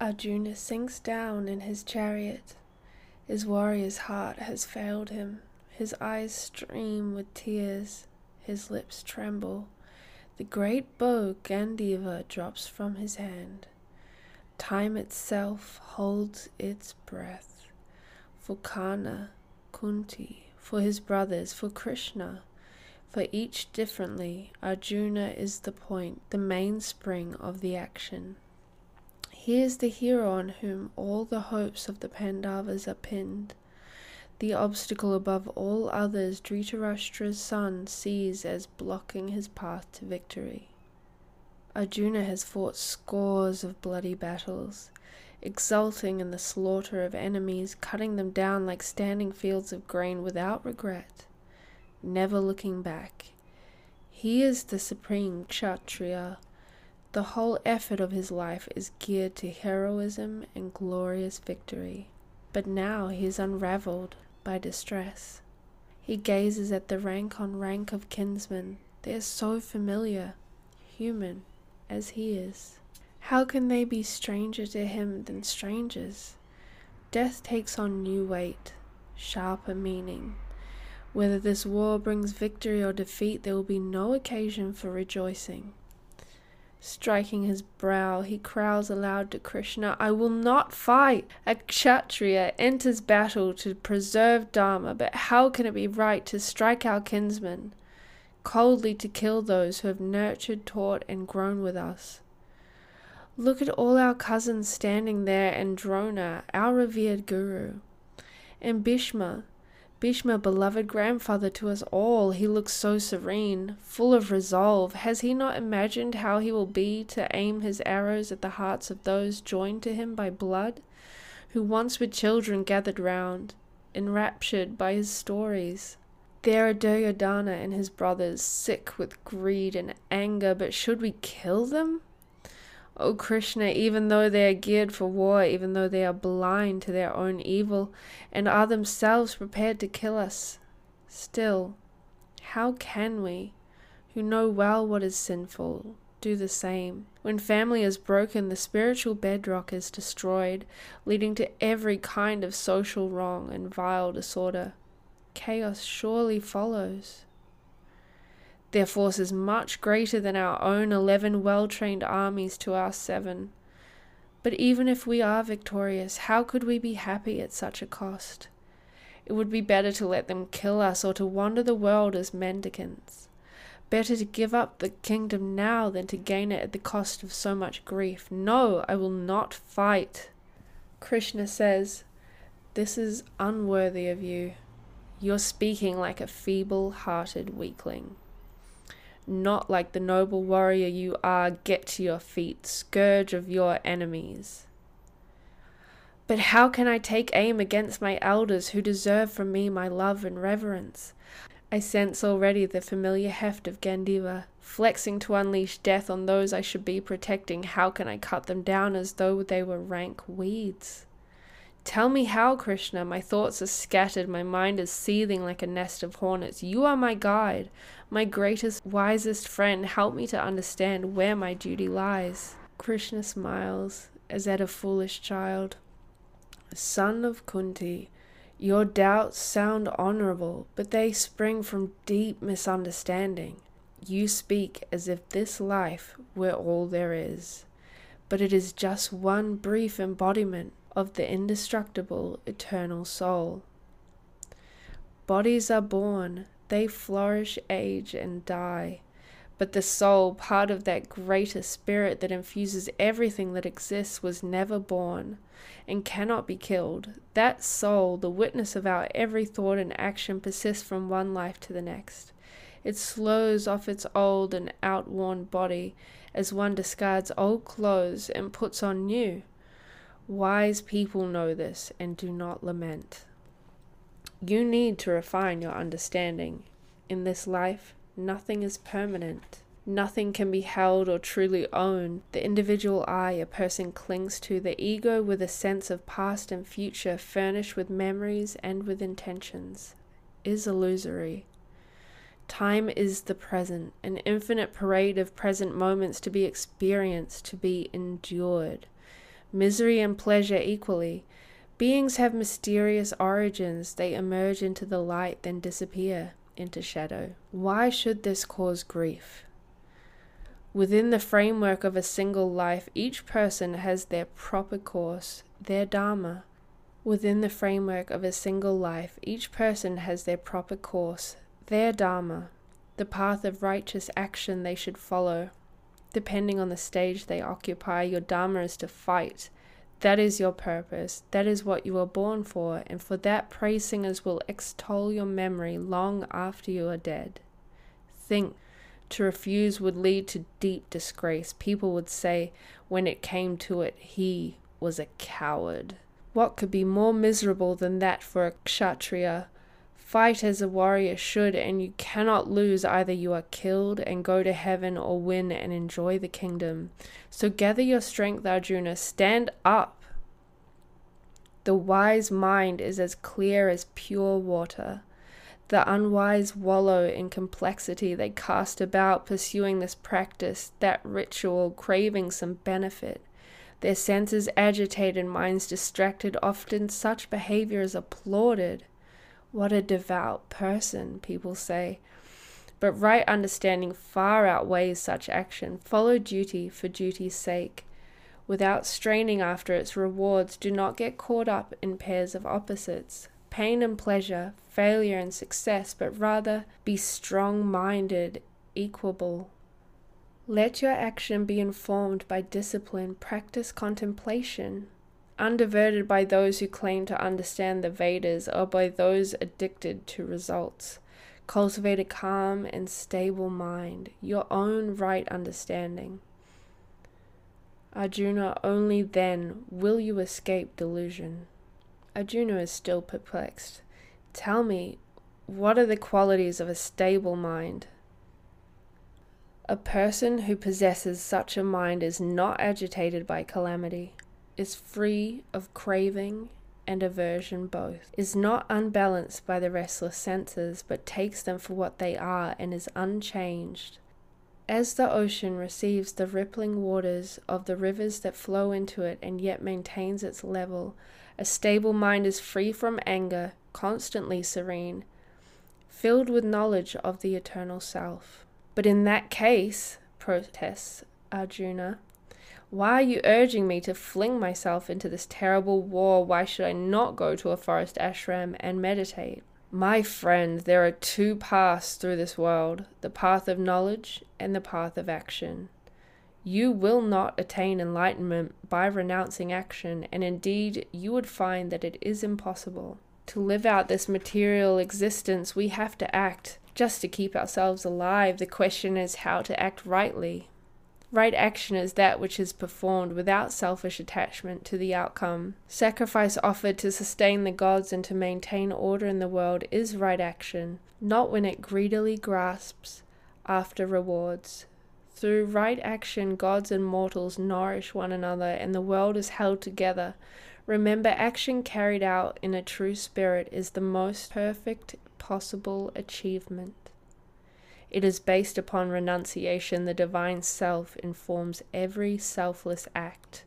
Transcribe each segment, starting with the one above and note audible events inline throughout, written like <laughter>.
Arjuna sinks down in his chariot. His warrior's heart has failed him. His eyes stream with tears. His lips tremble. The great bow Gandiva drops from his hand. Time itself holds its breath. For Karna, Kunti, for his brothers, for Krishna, for each differently, Arjuna is the point, the mainspring of the action. He is the hero on whom all the hopes of the Pandavas are pinned. The obstacle above all others Dhritarashtra's son sees as blocking his path to victory. Arjuna has fought scores of bloody battles, exulting in the slaughter of enemies, cutting them down like standing fields of grain without regret, never looking back. He is the supreme Kshatriya, the whole effort of his life is geared to heroism and glorious victory. But now he is unravelled by distress. He gazes at the rank on rank of kinsmen. They are so familiar, human, as he is. How can they be stranger to him than strangers? Death takes on new weight, sharper meaning. Whether this war brings victory or defeat, there will be no occasion for rejoicing. Striking his brow, he cries aloud to Krishna, I will not fight. A Kshatriya enters battle to preserve Dharma, but how can it be right to strike our kinsmen? Coldly to kill those who have nurtured, taught, and grown with us. Look at all our cousins standing there and Drona, our revered guru, and Bhishma, Bhishma, beloved grandfather to us all, he looks so serene, full of resolve. Has he not imagined how he will be to aim his arrows at the hearts of those joined to him by blood, who once were children gathered round, enraptured by his stories? There are Duryodhana and his brothers, sick with greed and anger, but should we kill them? O Krishna, even though they are geared for war, even though they are blind to their own evil, and are themselves prepared to kill us, still, how can we, who know well what is sinful, do the same? When family is broken, the spiritual bedrock is destroyed, leading to every kind of social wrong and vile disorder. Chaos surely follows. Their force is much greater than our own eleven well trained armies to our seven. But even if we are victorious, how could we be happy at such a cost? It would be better to let them kill us or to wander the world as mendicants. Better to give up the kingdom now than to gain it at the cost of so much grief. No, I will not fight. Krishna says, This is unworthy of you. You're speaking like a feeble hearted weakling not like the noble warrior you are, get to your feet, scourge of your enemies. But how can I take aim against my elders who deserve from me my love and reverence? I sense already the familiar heft of Gandiva, flexing to unleash death on those I should be protecting. How can I cut them down as though they were rank weeds? Tell me how, Krishna. My thoughts are scattered, my mind is seething like a nest of hornets. You are my guide, my greatest, wisest friend. Help me to understand where my duty lies. Krishna smiles as at a foolish child. Son of Kunti, your doubts sound honorable, but they spring from deep misunderstanding. You speak as if this life were all there is, but it is just one brief embodiment of the indestructible eternal soul. Bodies are born, they flourish, age, and die. But the soul, part of that greater spirit that infuses everything that exists, was never born and cannot be killed. That soul, the witness of our every thought and action, persists from one life to the next. It slows off its old and outworn body as one discards old clothes and puts on new. Wise people know this and do not lament. You need to refine your understanding. In this life, nothing is permanent. Nothing can be held or truly owned. The individual I a person clings to, the ego with a sense of past and future, furnished with memories and with intentions, is illusory. Time is the present, an infinite parade of present moments to be experienced, to be endured. misery and pleasure equally. Beings have mysterious origins. They emerge into the light, then disappear into shadow. Why should this cause grief? Within the framework of a single life, each person has their proper course, their Dharma. Within the framework of a single life, each person has their proper course, their Dharma, the path of righteous action they should follow. Depending on the stage they occupy, your Dharma is to fight. That is your purpose. That is what you were born for, and for that praise singers will extol your memory long after you are dead. Think. To refuse would lead to deep disgrace. People would say, when it came to it, he was a coward. What could be more miserable than that for a kshatriya? Fight as a warrior should, and you cannot lose. Either you are killed and go to heaven, or win and enjoy the kingdom. So gather your strength, Arjuna. Stand up. The wise mind is as clear as pure water. The unwise wallow in complexity. They cast about, pursuing this practice, that ritual, craving some benefit. Their senses agitated, minds distracted. Often such behavior is applauded. What a devout person, people say. But right understanding far outweighs such action. Follow duty for duty's sake. Without straining after its rewards, do not get caught up in pairs of opposites pain and pleasure, failure and success, but rather be strong minded, equable. Let your action be informed by discipline, practice contemplation, undiverted by those who claim to understand the Vedas or by those addicted to results. Cultivate a calm and stable mind, your own right understanding. Arjuna, only then will you escape delusion. Arjuna is still perplexed. Tell me, what are the qualities of a stable mind? A person who possesses such a mind is not agitated by calamity, is free of craving and aversion both, is not unbalanced by the restless senses, but takes them for what they are and is unchanged. As the ocean receives the rippling waters of the rivers that flow into it and yet maintains its level, a stable mind is free from anger, constantly serene, filled with knowledge of the eternal self. But in that case, protests Arjuna, why are you urging me to fling myself into this terrible war? Why should I not go to a forest ashram and meditate? My friend, there are two paths through this world the path of knowledge and the path of action. You will not attain enlightenment by renouncing action, and indeed, you would find that it is impossible. To live out this material existence, we have to act just to keep ourselves alive. The question is how to act rightly. Right action is that which is performed without selfish attachment to the outcome. Sacrifice offered to sustain the gods and to maintain order in the world is right action, not when it greedily grasps after rewards. Through right action, gods and mortals nourish one another and the world is held together. Remember, action carried out in a true spirit is the most perfect possible achievement. It is based upon renunciation. The divine self informs every selfless act.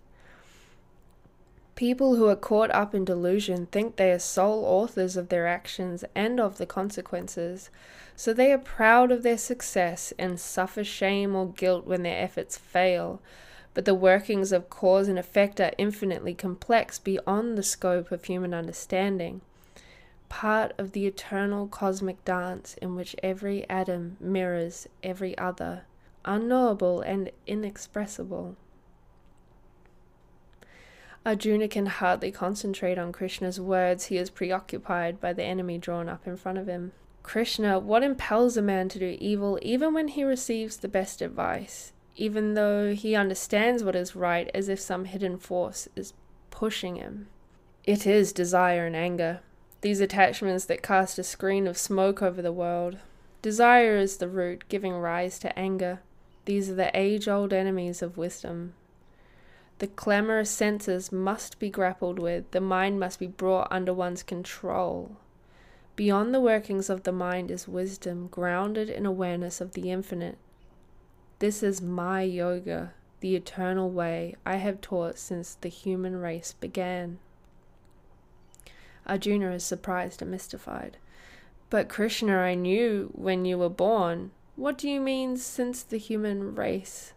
People who are caught up in delusion think they are sole authors of their actions and of the consequences, so they are proud of their success and suffer shame or guilt when their efforts fail. But the workings of cause and effect are infinitely complex beyond the scope of human understanding, part of the eternal cosmic dance in which every atom mirrors every other, unknowable and inexpressible. Arjuna can hardly concentrate on Krishna's words. He is preoccupied by the enemy drawn up in front of him. Krishna, what impels a man to do evil even when he receives the best advice, even though he understands what is right, as if some hidden force is pushing him? It is desire and anger, these attachments that cast a screen of smoke over the world. Desire is the root giving rise to anger. These are the age old enemies of wisdom. The clamorous senses must be grappled with, the mind must be brought under one's control. Beyond the workings of the mind is wisdom, grounded in awareness of the infinite. This is my yoga. the eternal way I have taught since the human race began. Arjuna is surprised and mystified. But Krishna, I knew when you were born. What do you mean since the human race?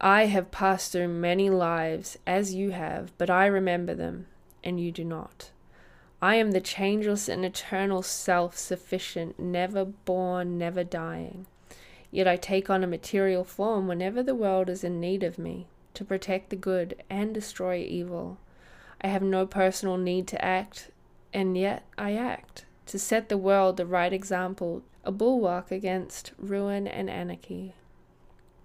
I have passed through many lives, as you have, but I remember them, and you do not. I am the changeless and eternal self sufficient, never born, never dying. Yet I take on a material form whenever the world is in need of me, to protect the good and destroy evil. I have no personal need to act, and yet I act to set the world the right example, a bulwark against ruin and anarchy.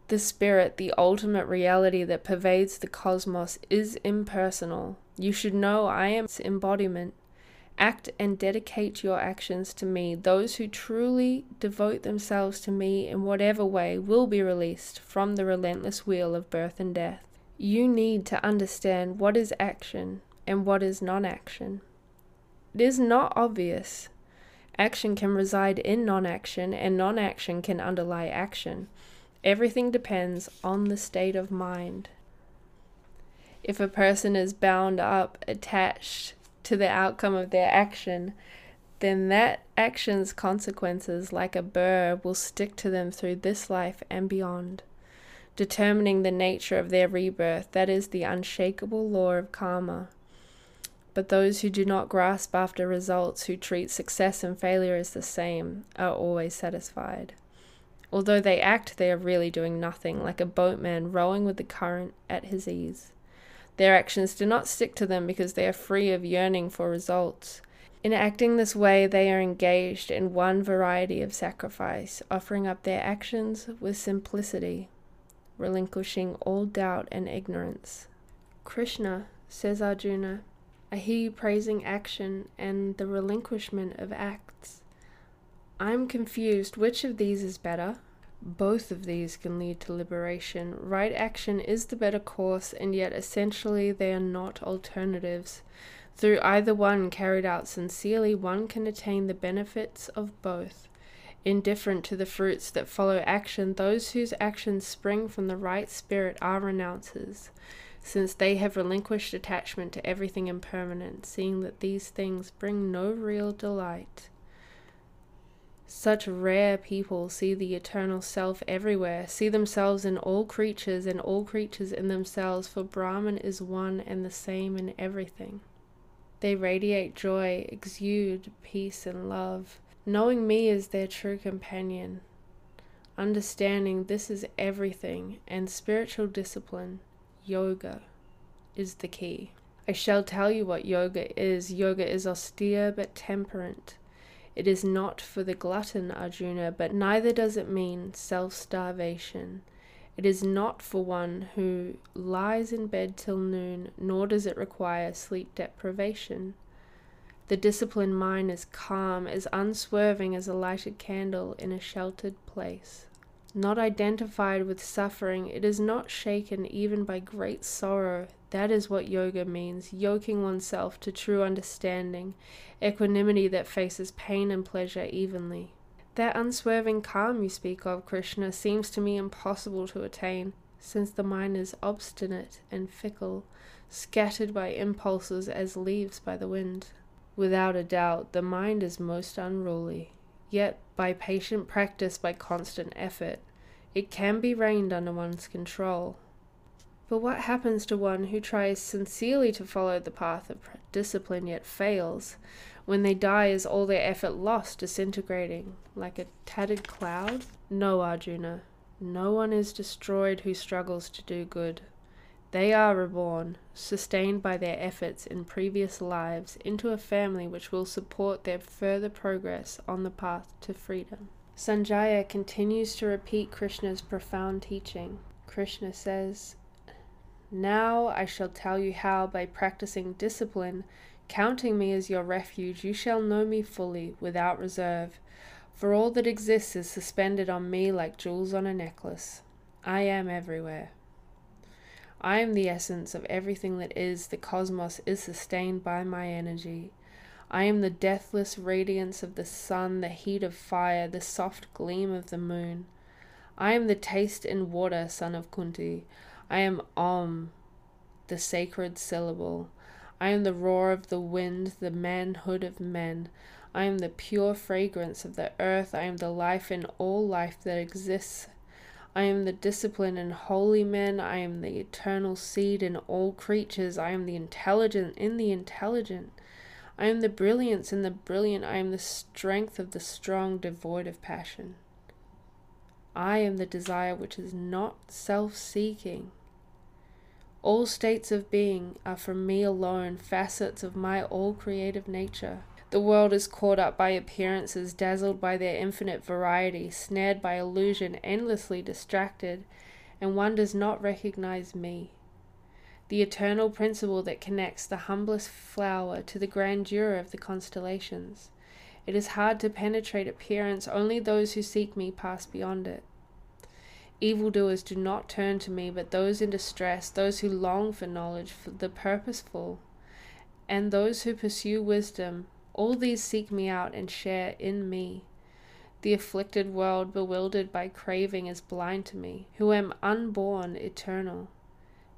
The spirit, the ultimate reality that pervades the cosmos, is impersonal. You should know I am its embodiment. Act and dedicate your actions to me. Those who truly devote themselves to me in whatever way will be released from the relentless wheel of birth and death. You need to understand what is action and what is non action. It is not obvious. Action can reside in non action, and non action can underlie action. Everything depends on the state of mind. If a person is bound up, attached to the outcome of their action, then that action's consequences, like a burr, will stick to them through this life and beyond, determining the nature of their rebirth. That is the unshakable law of karma. But those who do not grasp after results, who treat success and failure as the same, are always satisfied. Although they act, they are really doing nothing, like a boatman rowing with the current at his ease. Their actions do not stick to them because they are free of yearning for results. In acting this way, they are engaged in one variety of sacrifice, offering up their actions with simplicity, relinquishing all doubt and ignorance. Krishna, says Arjuna, I hear you praising action and the relinquishment of acts. I'm confused. Which of these is better? Both of these can lead to liberation. Right action is the better course, and yet essentially they are not alternatives. Through either one carried out sincerely, one can attain the benefits of both. Indifferent to the fruits that follow action, those whose actions spring from the right spirit are renouncers since they have relinquished attachment to everything impermanent, seeing that these things bring no real delight. Such rare people see the eternal self everywhere, see themselves in all creatures and all creatures in themselves, for Brahman is one and the same in everything. They radiate joy, exude peace and love, knowing me as their true companion, understanding this is everything, and spiritual discipline yoga is the key. I shall tell you what yoga is. Yoga is austere but temperate. It is not for the glutton, Arjuna, but neither does it mean self starvation. It is not for one who lies in bed till noon, nor does it require sleep deprivation. The disciplined mind is calm, as unswerving as a lighted candle in a sheltered place not identified with suffering, it is not shaken even by great sorrow. That is what yoga means yoking oneself to true understanding, equanimity that faces pain and pleasure evenly. That unswerving calm you speak of, Krishna, seems to me impossible to attain, since the mind is obstinate and fickle, scattered by impulses as leaves by the wind. Without a doubt, the mind is most unruly. Yet, by patient practice, by constant effort, it can be reined under one's control. But what happens to one who tries sincerely to follow the path of discipline yet fails? When they die, is all their effort lost, disintegrating like a tattered cloud? No, Arjuna. No one is destroyed who struggles to do good. They are reborn, sustained by their efforts in previous lives, into a family which will support their further progress on the path to freedom. Sanjaya continues to repeat Krishna's profound teaching. Krishna says, Now I shall tell you how, by practicing discipline, counting me as your refuge, you shall know me fully, without reserve. For all that exists is suspended on me like jewels on a necklace. I am everywhere. I am the essence of everything that is. The cosmos is sustained by my energy. I am the deathless radiance of the sun, the heat of fire, the soft gleam of the moon. I am the taste in water, son of Kunti. I am Om, the sacred syllable. I am the roar of the wind, the manhood of men. I am the pure fragrance of the earth. I am the life in all life that exists. I am the discipline in holy men. I am the eternal seed in all creatures. I am the intelligent in the intelligent. I am the brilliance in the brilliant. I am the strength of the strong, devoid of passion. I am the desire which is not self seeking. All states of being are from me alone, facets of my all creative nature. The world is caught up by appearances, dazzled by their infinite variety, snared by illusion, endlessly distracted, and one does not recognize me. The eternal principle that connects the humblest flower to the grandeur of the constellations. It is hard to penetrate appearance, only those who seek me pass beyond it. Evildoers do not turn to me, but those in distress, those who long for knowledge, for the purposeful, and those who pursue wisdom, all these seek me out and share in me. The afflicted world, bewildered by craving, is blind to me, who am unborn, eternal.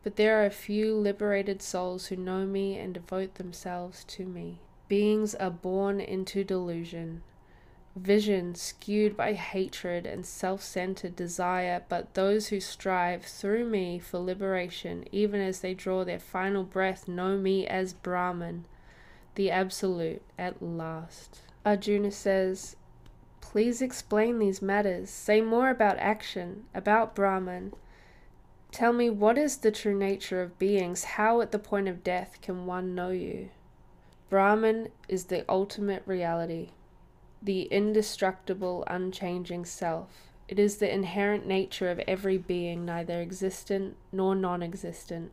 But there are a few liberated souls who know me and devote themselves to me. Beings are born into delusion, vision skewed by hatred and self centered desire, but those who strive through me for liberation, even as they draw their final breath, know me as Brahman, the Absolute at last. Arjuna says, Please explain these matters. Say more about action, about Brahman. Tell me what is the true nature of beings? How, at the point of death, can one know you? Brahman is the ultimate reality, the indestructible, unchanging self. It is the inherent nature of every being, neither existent nor non existent.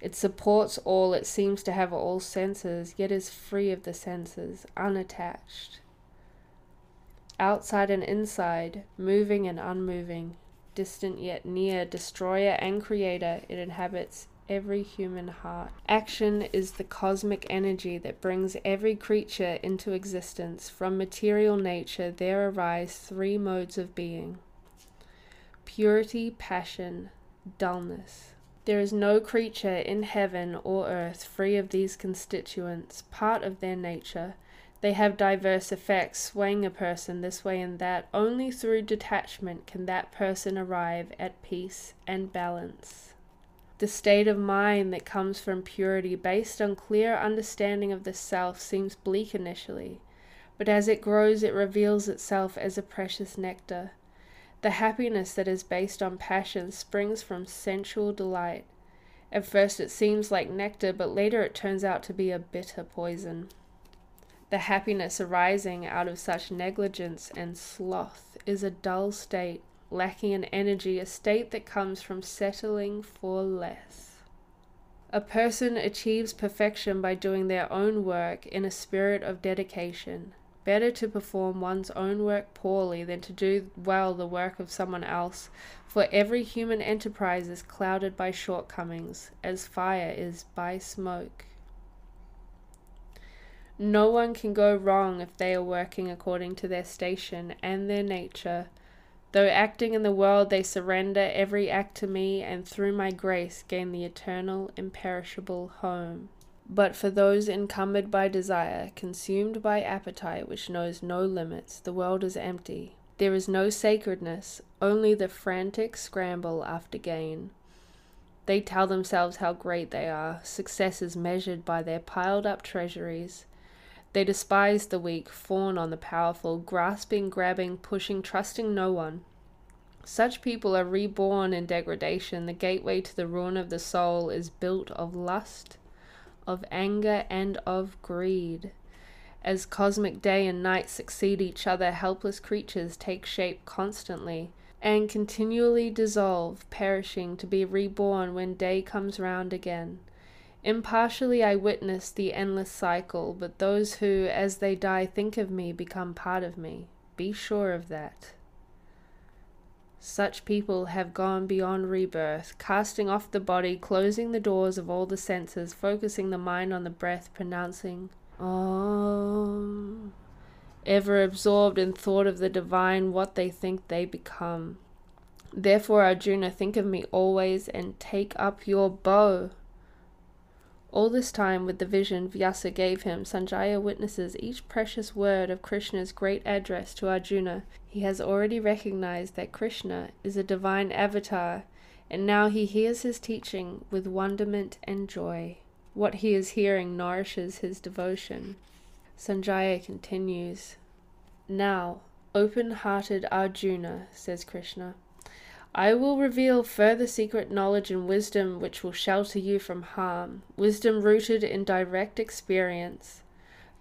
It supports all, it seems to have all senses, yet is free of the senses, unattached. Outside and inside, moving and unmoving, distant yet near, destroyer and creator, it inhabits every human heart. Action is the cosmic energy that brings every creature into existence. From material nature, there arise three modes of being purity, passion, dullness. There is no creature in heaven or earth free of these constituents, part of their nature. They have diverse effects, swaying a person this way and that. Only through detachment can that person arrive at peace and balance. The state of mind that comes from purity, based on clear understanding of the self, seems bleak initially, but as it grows, it reveals itself as a precious nectar. The happiness that is based on passion springs from sensual delight. At first it seems like nectar, but later it turns out to be a bitter poison. The happiness arising out of such negligence and sloth is a dull state, lacking in energy, a state that comes from settling for less. A person achieves perfection by doing their own work in a spirit of dedication. Better to perform one's own work poorly than to do well the work of someone else, for every human enterprise is clouded by shortcomings, as fire is by smoke. No one can go wrong if they are working according to their station and their nature. Though acting in the world, they surrender every act to me, and through my grace gain the eternal, imperishable home. But for those encumbered by desire, consumed by appetite which knows no limits, the world is empty. There is no sacredness, only the frantic scramble after gain. They tell themselves how great they are. Success is measured by their piled up treasuries. They despise the weak, fawn on the powerful, grasping, grabbing, pushing, trusting no one. Such people are reborn in degradation. The gateway to the ruin of the soul is built of lust, of anger, and of greed. As cosmic day and night succeed each other, helpless creatures take shape constantly and continually dissolve, perishing to be reborn when day comes round again. Impartially I witness the endless cycle, but those who, as they die, think of me become part of me. Be sure of that. Such people have gone beyond rebirth, casting off the body, closing the doors of all the senses, focusing the mind on the breath, pronouncing Om. Ever absorbed in thought of the divine, what they think they become. Therefore, Arjuna, think of me always and take up your bow. All this time, with the vision Vyasa gave him, Sanjaya witnesses each precious word of Krishna's great address to Arjuna. He has already recognized that Krishna is a divine avatar, and now he hears his teaching with wonderment and joy. What he is hearing nourishes his devotion. Sanjaya continues Now, open hearted Arjuna, says Krishna. I will reveal further secret knowledge and wisdom which will shelter you from harm, wisdom rooted in direct experience.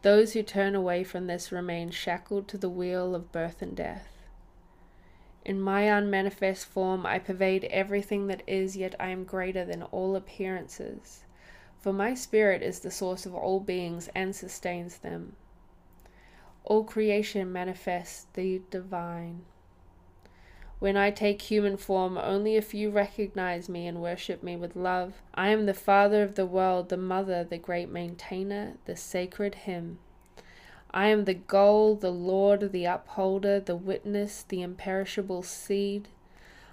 Those who turn away from this remain shackled to the wheel of birth and death. In my unmanifest form, I pervade everything that is, yet I am greater than all appearances. For my spirit is the source of all beings and sustains them. All creation manifests the divine. When I take human form, only a few recognize me and worship me with love. I am the Father of the world, the Mother, the great maintainer, the sacred hymn. I am the goal, the Lord, the upholder, the witness, the imperishable seed.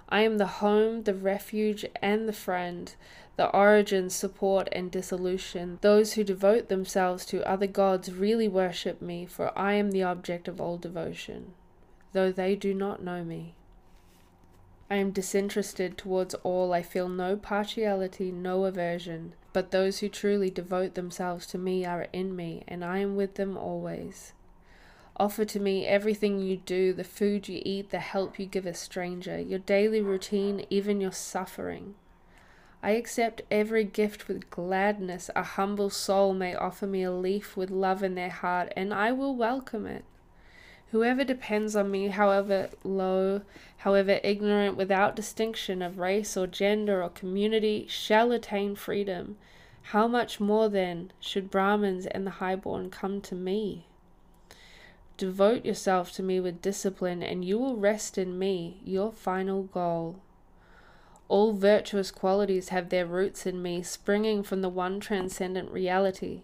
I am the home, the refuge, and the friend, the origin, support, and dissolution. Those who devote themselves to other gods really worship me, for I am the object of all devotion, though they do not know me. I am disinterested towards all. I feel no partiality, no aversion. But those who truly devote themselves to me are in me, and I am with them always. Offer to me everything you do the food you eat, the help you give a stranger, your daily routine, even your suffering. I accept every gift with gladness. A humble soul may offer me a leaf with love in their heart, and I will welcome it. Whoever depends on me, however low, however ignorant, without distinction of race or gender or community, shall attain freedom. How much more then should Brahmins and the highborn come to me? Devote yourself to me with discipline, and you will rest in me, your final goal. All virtuous qualities have their roots in me, springing from the one transcendent reality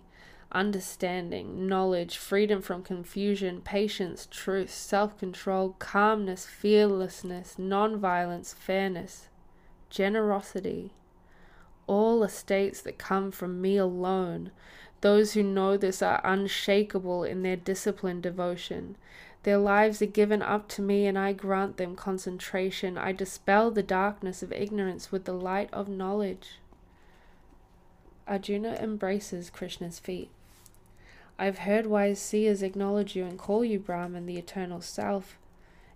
understanding, knowledge, freedom from confusion, patience, truth, self control, calmness, fearlessness, non-violence, fairness, generosity. All estates that come from me alone. Those who know this are unshakable in their disciplined devotion. Their lives are given up to me, and I grant them concentration. I dispel the darkness of ignorance with the light of knowledge. Arjuna embraces Krishna's feet. I've heard wise seers acknowledge you and call you Brahman, the eternal self.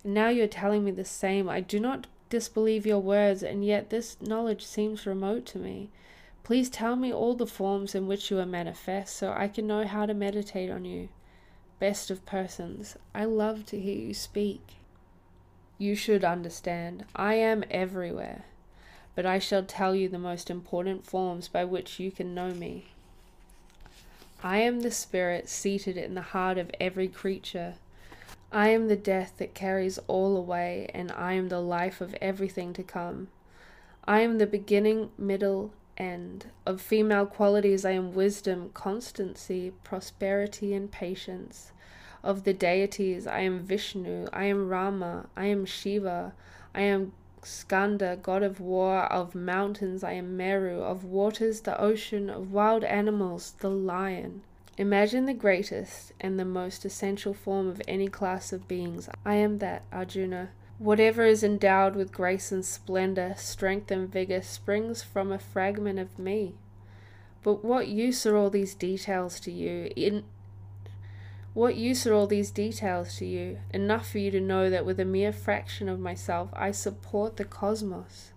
And now you are telling me the same. I do not disbelieve your words, and yet this knowledge seems remote to me. Please tell me all the forms in which you are manifest, so I can know how to meditate on you. Best of persons, I love to hear you speak. You should understand, I am everywhere, but I shall tell you the most important forms by which you can know me. I am the spirit seated in the heart of every creature. I am the death that carries all away, and I am the life of everything to come. I am the beginning, middle, end. Of female qualities, I am wisdom, constancy, prosperity, and patience. Of the deities, I am Vishnu, I am Rama, I am Shiva, I am Skanda, god of war, of mountains I am Meru, of waters the ocean, of wild animals the lion. Imagine the greatest and the most essential form of any class of beings. I am that, Arjuna. Whatever is endowed with grace and splendor, strength and vigor springs from a fragment of me. But what use are all these details to you? In what use are all these details to you? Enough for you to know that with a mere fraction of myself, I support the cosmos.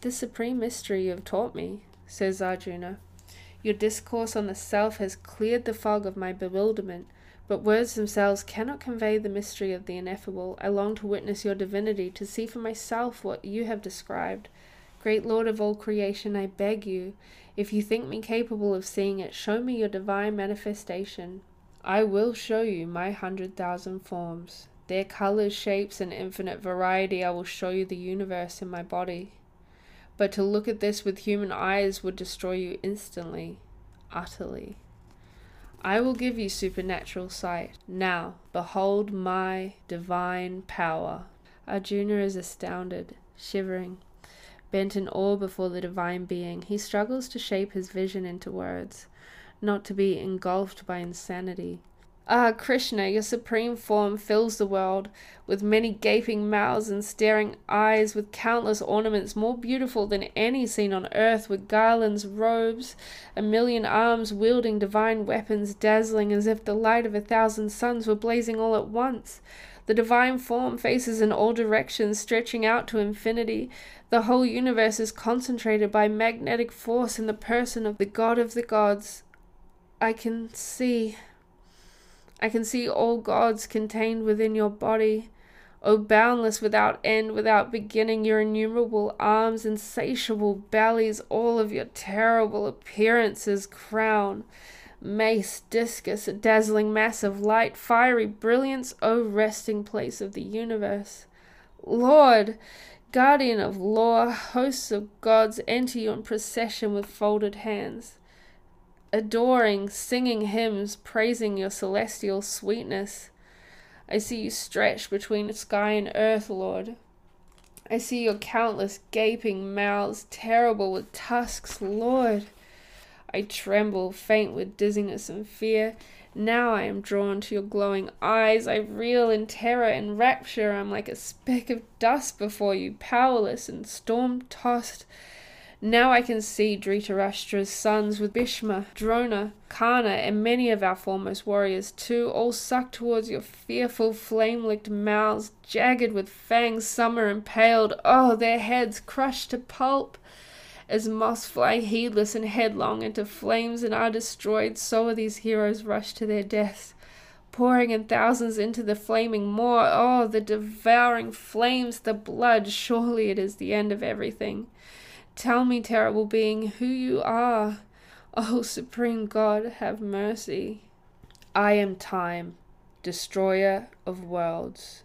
The supreme mystery you have taught me, says Arjuna. Your discourse on the self has cleared the fog of my bewilderment, but words themselves cannot convey the mystery of the ineffable. I long to witness your divinity, to see for myself what you have described. Great Lord of all creation, I beg you, if you think me capable of seeing it, show me your divine manifestation. I will show you my hundred thousand forms. Their colors, shapes, and infinite variety, I will show you the universe in my body. But to look at this with human eyes would destroy you instantly, utterly. I will give you supernatural sight. Now, behold my divine power. Arjuna is astounded, shivering. Bent in awe before the divine being, he struggles to shape his vision into words, not to be engulfed by insanity. Ah, Krishna, your supreme form fills the world with many gaping mouths and staring eyes, with countless ornaments more beautiful than any seen on earth, with garlands, robes, a million arms wielding divine weapons, dazzling as if the light of a thousand suns were blazing all at once. The divine form faces in all directions, stretching out to infinity. The whole universe is concentrated by magnetic force in the person of the God of the gods. I can see. I can see all gods contained within your body. O boundless, without end, without beginning, your innumerable arms, insatiable bellies, all of your terrible appearances, crown, mace, discus, a dazzling mass of light, fiery brilliance, O resting place of the universe. Lord, guardian of law, hosts of gods enter you in procession with folded hands adoring, singing hymns, praising your celestial sweetness. I see you stretched between sky and earth, Lord. I see your countless gaping mouths, terrible with tusks, Lord. I tremble, faint with dizziness and fear. Now I am drawn to your glowing eyes. I reel in terror and rapture. I'm like a speck of dust before you, powerless and storm tossed. Now I can see Dhritarashtra's sons with Bhishma, Drona, Karna, and many of our foremost warriors too, all sucked towards your fearful flame-licked mouths, jagged with fangs, some are impaled, oh, their heads crushed to pulp. As moths fly heedless and headlong into flames and are destroyed, so are these heroes rushed to their deaths pouring in thousands into the flaming moor. Oh, the devouring flames, the blood, surely it is the end of everything. Tell me, terrible being, who you are. <laughs> Oh, Supreme God, have mercy. I am time, destroyer of worlds.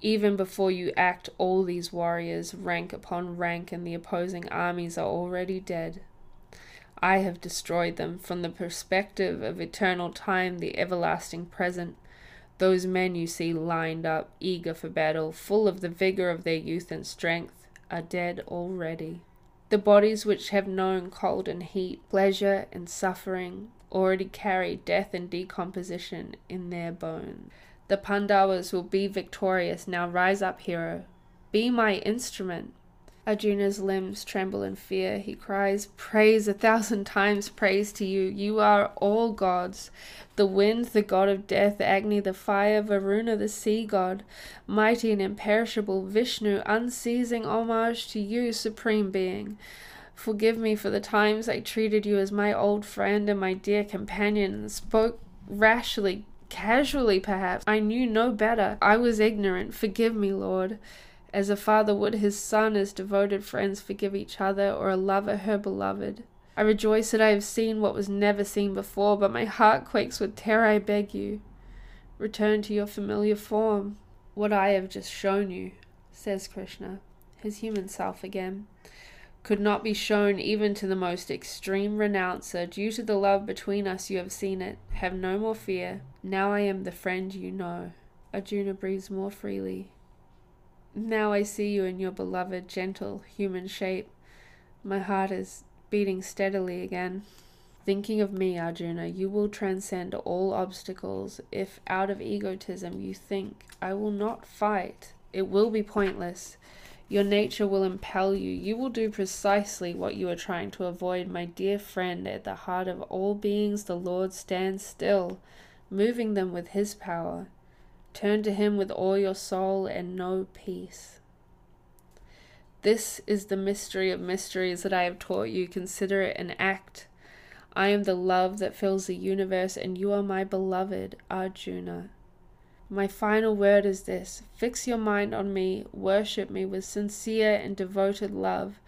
Even before you act, all these warriors, rank upon rank, and the opposing armies are already dead. I have destroyed them from the perspective of eternal time, the everlasting present. Those men you see lined up, eager for battle, full of the vigor of their youth and strength, are dead already. The bodies which have known cold and heat, pleasure and suffering, already carry death and decomposition in their bones. The Pandavas will be victorious. Now rise up, hero. Be my instrument. Arjuna's limbs tremble in fear. He cries, Praise, a thousand times praise to you. You are all gods. The wind, the god of death, Agni, the fire, Varuna, the sea god, mighty and imperishable, Vishnu, unceasing homage to you, supreme being. Forgive me for the times I treated you as my old friend and my dear companion and spoke rashly, casually perhaps. I knew no better. I was ignorant. Forgive me, Lord. As a father would his son, as devoted friends forgive each other, or a lover her beloved. I rejoice that I have seen what was never seen before, but my heart quakes with terror. I beg you, return to your familiar form. What I have just shown you, says Krishna, his human self again, could not be shown even to the most extreme renouncer. Due to the love between us, you have seen it. Have no more fear. Now I am the friend you know. Arjuna breathes more freely. Now I see you in your beloved, gentle, human shape. My heart is beating steadily again. Thinking of me, Arjuna, you will transcend all obstacles if, out of egotism, you think, I will not fight. It will be pointless. Your nature will impel you. You will do precisely what you are trying to avoid, my dear friend. At the heart of all beings, the Lord stands still, moving them with his power. Turn to Him with all your soul and know peace. This is the mystery of mysteries that I have taught you. Consider it an act. I am the love that fills the universe, and you are my beloved Arjuna. My final word is this fix your mind on me, worship me with sincere and devoted love,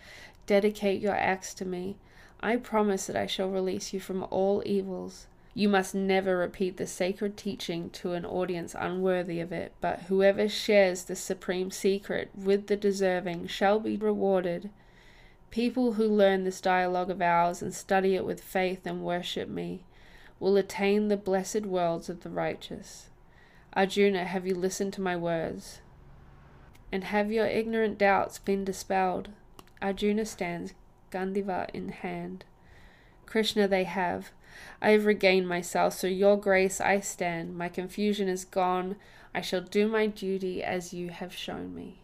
dedicate your acts to me. I promise that I shall release you from all evils. You must never repeat the sacred teaching to an audience unworthy of it, but whoever shares the supreme secret with the deserving shall be rewarded. People who learn this dialogue of ours and study it with faith and worship me will attain the blessed worlds of the righteous. Arjuna, have you listened to my words? And have your ignorant doubts been dispelled? Arjuna stands, Gandiva in hand. Krishna they have. I have regained myself, so your grace I stand. My confusion is gone. I shall do my duty as you have shown me.